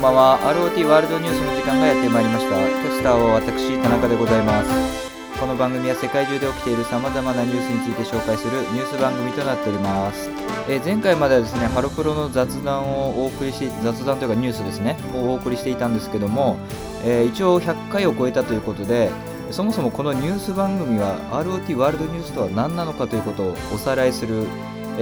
んばんは。ROT ワールドニュースの時間がやってまいりました。キャスターは私田中でございます。この番組は世界中で起きている様々なニュースについて紹介するニュース番組となっております、えー前回まではですねハロプロの雑談をお送りして雑談というかニュースですね。をお送りしていたんですけども、えー一応100回を超えたということでそもそもこのニュース番組は ROT ワールドニュースとは何なのかということをおさらいする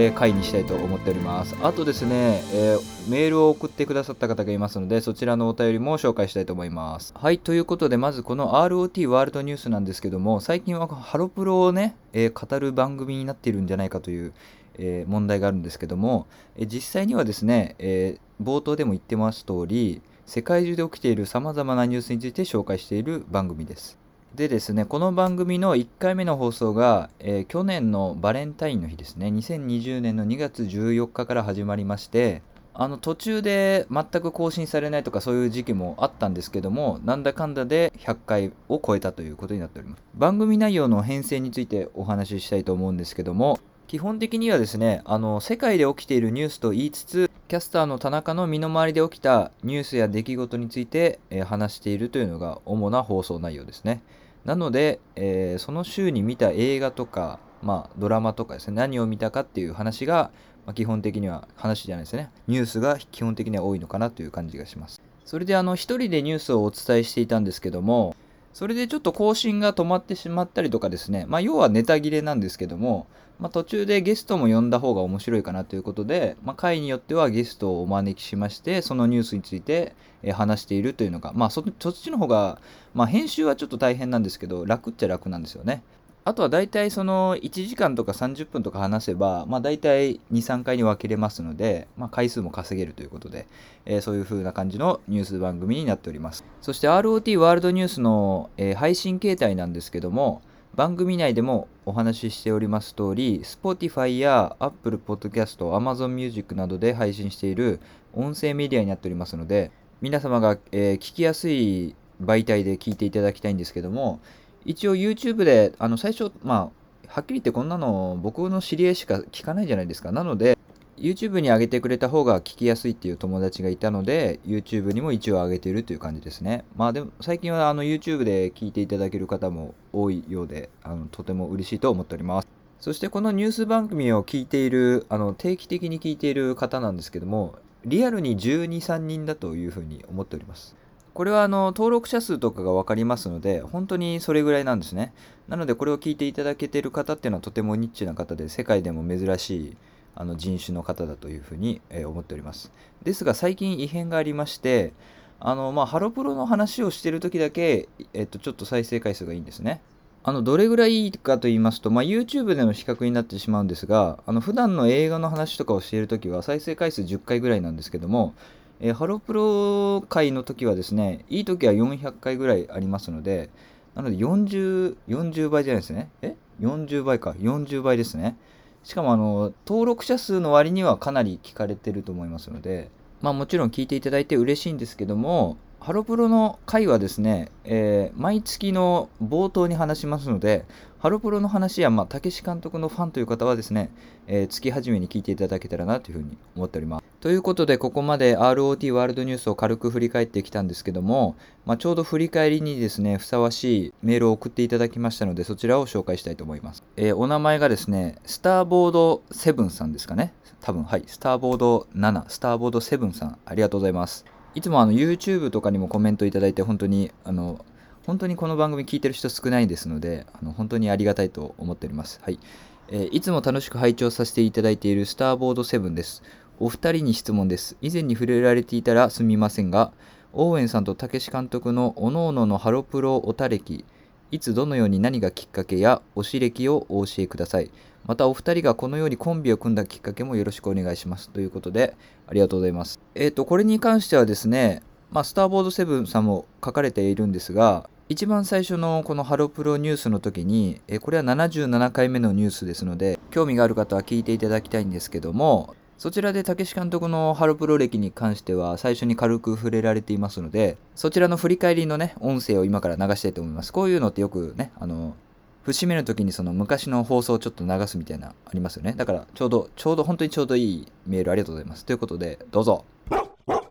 えー回にしたいと思っております。あとですね、えーメールを送ってくださった方がいますので、そちらのお便りも紹介したいと思います。はい、ということで、まずこの ROT ワールドニュースなんですけども、最近はハロプロをね、えー語る番組になっているんじゃないかという、え問題があるんですけども、え実際にはですね、え冒頭でも言ってます通り、世界中で起きている様々なニュースについて紹介している番組です。でですね、この番組の1回目の放送が、えー去年のバレンタインの日ですね、2020年の2月14日から始まりまして、あの途中で全く更新されないとかそういう時期もあったんですけども、なんだかんだで100回を超えたということになっております。番組内容の編成についてお話ししたいと思うんですけども、基本的にはですね、あの世界で起きているニュースと言いつつ、キャスターの田中の身の回りで起きたニュースや出来事について、え話しているというのが主な放送内容ですね。なので、えーその週に見た映画とか、まあ、ドラマとかですね、何を見たかっていう話が、まあ、基本的には話じゃないですね、ニュースが基本的には多いのかなという感じがします。それで、あの、一人でニュースをお伝えしていたんですけども、それでちょっと更新が止まってしまったりとかですね、まあ、要はネタ切れなんですけども、まあ、途中でゲストも呼んだ方が面白いかなということで、まあ、回によってはゲストをお招きしまして、そのニュースについて話しているというのが、まあそ、そっちの方が、まあ、編集はちょっと大変なんですけど、楽っちゃ楽なんですよね。あとは大体その1時間とか30分とか話せば、まあ、大体2、3回に分けれますので、まあ、回数も稼げるということで、えーそういう風な感じのニュース番組になっております。そして ROT ワールドニュースの、えー配信形態なんですけども、番組内でもお話ししております通り、Spotify や Apple Podcast、Amazon Music などで配信している音声メディアになっておりますので、皆様が、えー聞きやすい媒体で聞いていただきたいんですけども、一応 YouTube で、あの最初、まあ、はっきり言ってこんなの僕の知り合いしか聞かないじゃないですか。なので、YouTube に上げてくれた方が聞きやすいっていう友達がいたので、YouTube にも一応上げているという感じですね。まあでも最近はあの YouTube で聞いていただける方も多いようで、あのとても嬉しいと思っております。そしてこのニュース番組を聞いている、あの定期的に聞いている方なんですけども、リアルに12、3人だというふうに思っております。これはあの登録者数とかが分かりますので、本当にそれぐらいなんですね。なのでこれを聞いていただけている方っていうのはとてもニッチな方で、世界でも珍しいあの人種の方だというふうに、え思っております。ですが最近異変がありまして、あのまあ、ハロプロの話をしている時だけ、えっと、ちょっと再生回数がいいんですね。あのどれぐらいいいかと言いますと、まあ、YouTube での比較になってしまうんですが、あの普段の映画の話とかをしているときは再生回数10回ぐらいなんですけども、えーハロプロ回の時はですね、いい時は400回ぐらいありますので、なので40、40倍じゃないですね。え ?40 倍か。40倍ですね。しかもあの、登録者数の割にはかなり聞かれてると思いますので、まあもちろん聞いていただいて嬉しいんですけども、ハロプロの回はですね、えー毎月の冒頭に話しますので、ハロプロの話や、まあ、たけし監督のファンという方はですね、えー月始めに聞いていただけたらなというふうに思っております。ということで、ここまで ROT ワールドニュースを軽く振り返ってきたんですけども、まあ、ちょうど振り返りにですね、ふさわしいメールを送っていただきましたので、そちらを紹介したいと思います。えーお名前がですね、スターボード7さんですかね。多分、はい、スターボード7、スターボード7さん、ありがとうございます。いつもあの YouTube とかにもコメントいただいて、本当に、あの、本当にこの番組聞いてる人少ないですので、あの本当にありがたいと思っております。はい。えーいつも楽しく拝聴させていただいているスターボード7です。お二人に質問です。以前に触れられていたらすみませんが、オーウェンさんとたけし監督のおのおののハロプロオタ歴、いつどのように何がきっかけや推し歴をお教えください。またお二人がこのようにコンビを組んだきっかけもよろしくお願いします。ということで、ありがとうございます。えっ、と、これに関してはですね、まあ、スターボード7さんも書かれているんですが、一番最初のこのハロプロニュースの時に、えこれは77回目のニュースですので、興味がある方は聞いていただきたいんですけども、そちらで武志監督のハロプロ歴に関しては最初に軽く触れられていますので、そちらの振り返りのね、音声を今から流したいと思います。こういうのってよくね、あの、節目の時にその昔の放送をちょっと流すみたいなありますよね。だからちょうど、ちょうど本当にちょうどいいメールありがとうございます。ということで、どうぞ。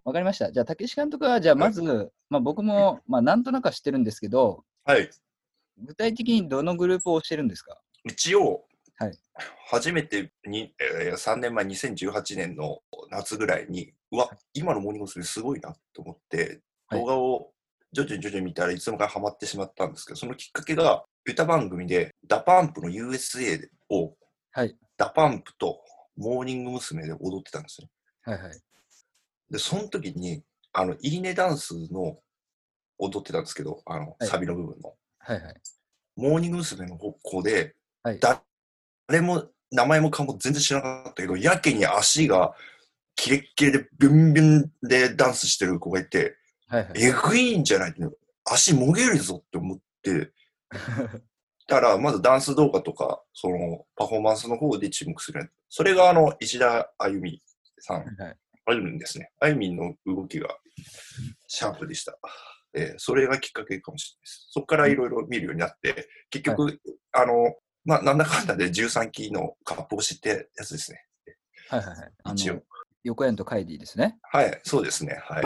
わかりました。じゃあ、竹志監督は、じゃあ、まず、まあ、僕も、まあ、なんとなくは知ってるんですけど、はい。具体的にどのグループを推してるんですか？一応、はい初めてに、えー3年前、2018年の夏ぐらいに、うわ、今のモーニング娘。すごいなと思って、はい動画を徐々に徐々に見たらいつの間にかハマってしまったんですけど、そのきっかけが、歌番組で、 DA PUMP の USA を、はい。 DA PUMP とモーニング娘。で踊ってたんですね。はいはい。で、その時に、あの、いいねダンスの踊ってたんですけど、あの、はいサビの部分の。はいはい。モーニング娘。の方向で、はいだ誰も名前も顔も全然知らなかったけど、やけに足がキレッキレでビュンビュンでダンスしてる子がいて、はいはい。えぐいんじゃない足もげるぞって思って、だからまずダンス動画とか、そのパフォーマンスの方で注目する。それがあの、石田あゆみさん、はいあゆみんですね。あゆみんの動きがシャープでした。えーそれがきっかけかもしれないです。そこからいろいろ見るようになって、結局、あの、まあ、なんだかんだで13期のカップを知ってやつですね。はいはいはい。あ一応の、横山とカイディですね。はい、そうですね。はい。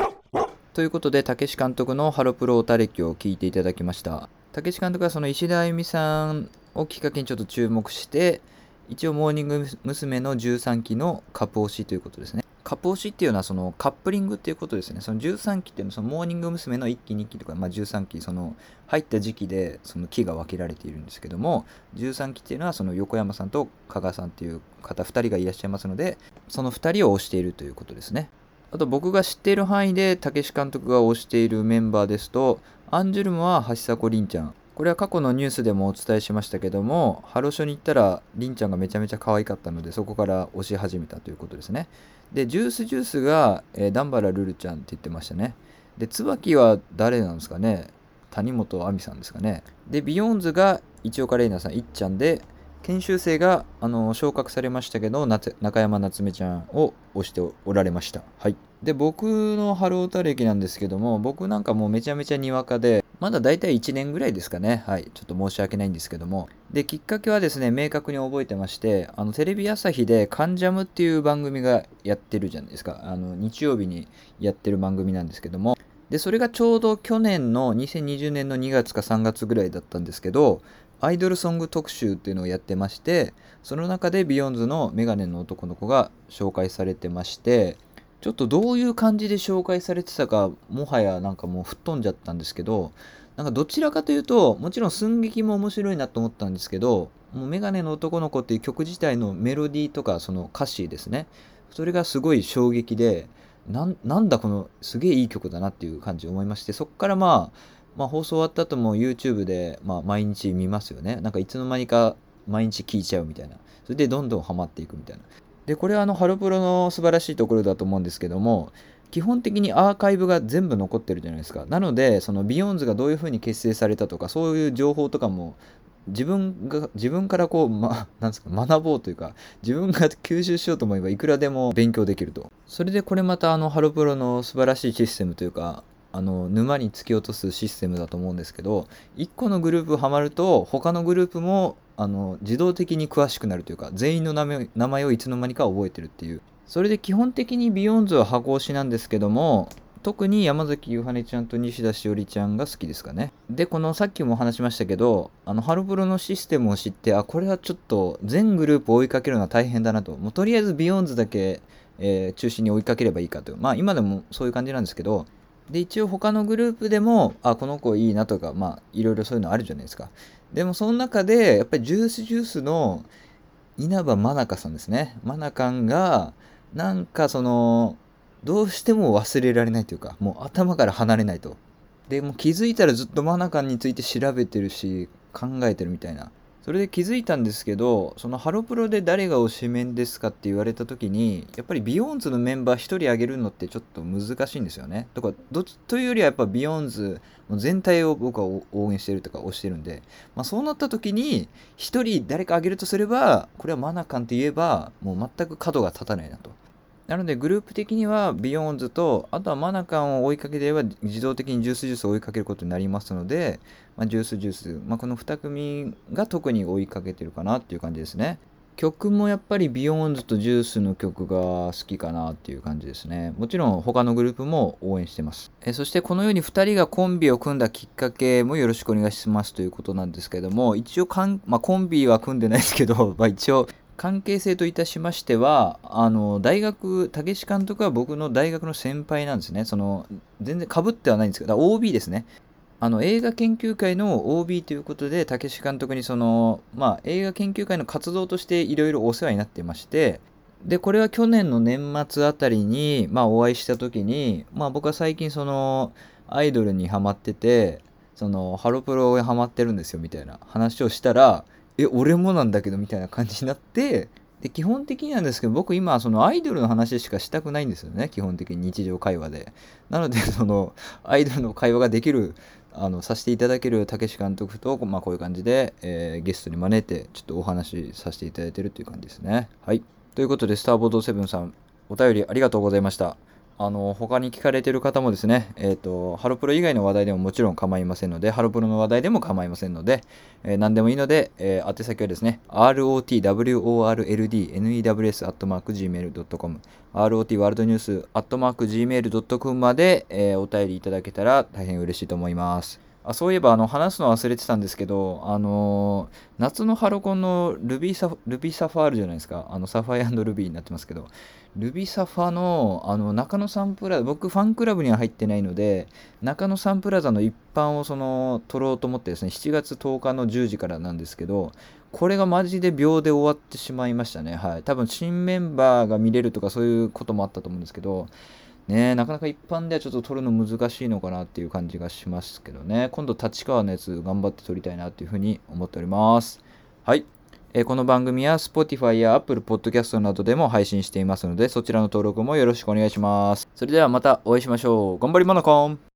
ということで、武志監督のハロプロオタ歴を聞いていただきました。武志監督はその石田あゆみさんをきっかけにちょっと注目して、一応モーニング娘。の13期のカップ推しということですね。カップ推しっていうのはそのカップリングっていうことですね。その13期っていうのはそのモーニング娘。の1期、2期とか、まあ、13期、その入った時期でその期が分けられているんですけども、13期っていうのはその横山さんと加賀さんっていう方2人がいらっしゃいますので、その2人を推しているということですね。あと僕が知っている範囲で、武志監督が推しているメンバーですと、アンジュルムは橋迫凛ちゃん。これは過去のニュースでもお伝えしましたけども、ハロショに行ったら、凛ちゃんがめちゃめちゃ可愛かったので、そこから推し始めたということですね。で、ジュースジュースが、えー、ダンバラルルちゃんって言ってましたね。で、椿は誰なんですかね？谷本亜美さんですかね？で、 BEYOOOOONDS が一岡伶奈さん、いっちゃんで、研修生があの昇格されましたけど中山夏月姫ちゃんを推しておられました。はい、で僕のハロヲタ歴なんですけども僕なんかもうめちゃめちゃにわかでまだ大体1年ぐらいですかね。はい。ちょっと申し訳ないんですけども。できっかけはですね明確に覚えてましてあのテレビ朝日で「関ジャム」っていう番組がやってるじゃないですか。あの日曜日にやってる番組なんですけども。でそれがちょうど去年の2020年の2月か3月ぐらいだったんですけどアイドルソング特集っていうのをやってましてその中でビヨンズのメガネの男の子が紹介されてましてちょっとどういう感じで紹介されてたかもはやなんかもう吹っ飛んじゃったんですけどなんかどちらかというともちろん寸劇も面白いなと思ったんですけどもうメガネの男の子っていう曲自体のメロディーとかその歌詞ですねそれがすごい衝撃でなんだこのすげえいい曲だなっていう感じを思いましてそこからまあまあ、放送終わった後も YouTube で、まあ、毎日見ますよね。なんかいつの間にか毎日聞いちゃうみたいな。それでどんどんハマっていくみたいな。で、これはあの、ハロプロの素晴らしいところだと思うんですけども、基本的にアーカイブが全部残ってるじゃないですか。なので、その BEYOOOOONDS がどういう風に結成されたとか、そういう情報とかも、自分が、自分からこう、ま、なんですか、学ぼうというか、自分が吸収しようと思えばいくらでも勉強できると。それでこれまたあの、ハロプロの素晴らしいシステムというか、あの沼に突き落とすシステムだと思うんですけど1個のグループハマると他のグループもあの自動的に詳しくなるというか全員の名前名前をいつの間にか覚えてるっていう。それで基本的に BEYOOOOONDS は箱推しなんですけども特に山崎ゆはねちゃんと西田しおりちゃんが好きですかね。でこのさっきも話しましたけどあのハロプロのシステムを知ってあこれはちょっと全グループを追いかけるのは大変だなと。もうとりあえず BEYOOOOONDS だけ、えー中心に追いかければいいかとまあ今でもそういう感じなんですけどで一応他のグループでもあこの子いいなとかまあいろいろそういうのあるじゃないですか。でもその中でやっぱり Juice=Juice の稲場愛香さんですね。愛香がなんかそのどうしても忘れられないというかもう頭から離れないと。でも気づいたらずっと愛香について調べてるし考えてるみたいな。それで気づいたんですけどそのハロプロで誰が推しメンですかって言われた時にやっぱり BEYOOOOONDS のメンバー1人挙げるのってちょっと難しいんですよね。とかどっちというよりはやっぱ BEYOOOOONDS全体を僕は応援してるとか推してるんで、まあ、そうなった時に1人誰か挙げるとすればこれはまなかんって言えばもう全く角が立たないなと。なのでグループ的には BEYOOOOONDS とあとはまなかんを追いかけていれば自動的に Juice=Juice を追いかけることになりますので、まあ、 Juice=Juice、まあ、この2組が特に追いかけてるかなっていう感じですね曲もやっぱり BEYOOOOONDS と Juice の曲が好きかなっていう感じですね。もちろん他のグループも応援してます。えそしてこのように2人がコンビを組んだきっかけもよろしくお願いしますということなんですけども、一応かん、まあ、コンビは組んでないですけど、まあ、一応関係性といたしましては、あの、大学、武志監督は僕の大学の先輩なんですね。その、全然かぶってはないんですけど、OB ですね。あの映画研究会の OB ということで、武志監督にその、まあ、映画研究会の活動としていろいろお世話になってまして、で、これは去年の年末あたりに、まあ、お会いした時に、まあ、僕は最近その、アイドルにハマってて、その、ハロプロにハマってるんですよ、みたいな話をしたら、え、俺もなんだけど、みたいな感じになって、で、基本的になんですけど、僕今、そのアイドルの話しかしたくないんですよね、基本的に日常会話で。なので、その、アイドルの会話ができるあのさせていただける武志監督と、まあ、こういう感じで、えー、ゲストに招いてちょっとお話しさせていただいてるという感じですね。はい。ということで、スターボードセブンさん、お便りありがとうございました。あの他に聞かれてる方もですね、えーと、ハロプロ以外の話題でももちろん構いませんので、ハロプロの話題でも構いませんので、えー、何でもいいので、えー、宛先はですね、rotworldnews.gmail.com、rotworldnews.gmail.com まで、えー、お便りいただけたら大変嬉しいと思います。あそういえばあの話すの忘れてたんですけど、あのー、夏のハロコンのルビーサルビーサファールじゃないですか、あのサファイアルビーになってますけど、ルビーサファのあの中野サンプラザ、僕ファンクラブには入ってないので、中野サンプラザの一般をその取ろうと思ってですね、7月10日の10時からなんですけど、これがマジで秒で終わってしまいましたね。はい。多分新メンバーが見れるとかそういうこともあったと思うんですけど、ねなかなか一般ではちょっと撮るの難しいのかなっていう感じがしますけどね。今度立川のやつ頑張って撮りたいなっていうふうに思っております。はい。えこの番組は Spotify や Apple Podcast などでも配信していますので、そちらの登録もよろしくお願いします。それではまたお会いしましょう。頑張りまなこん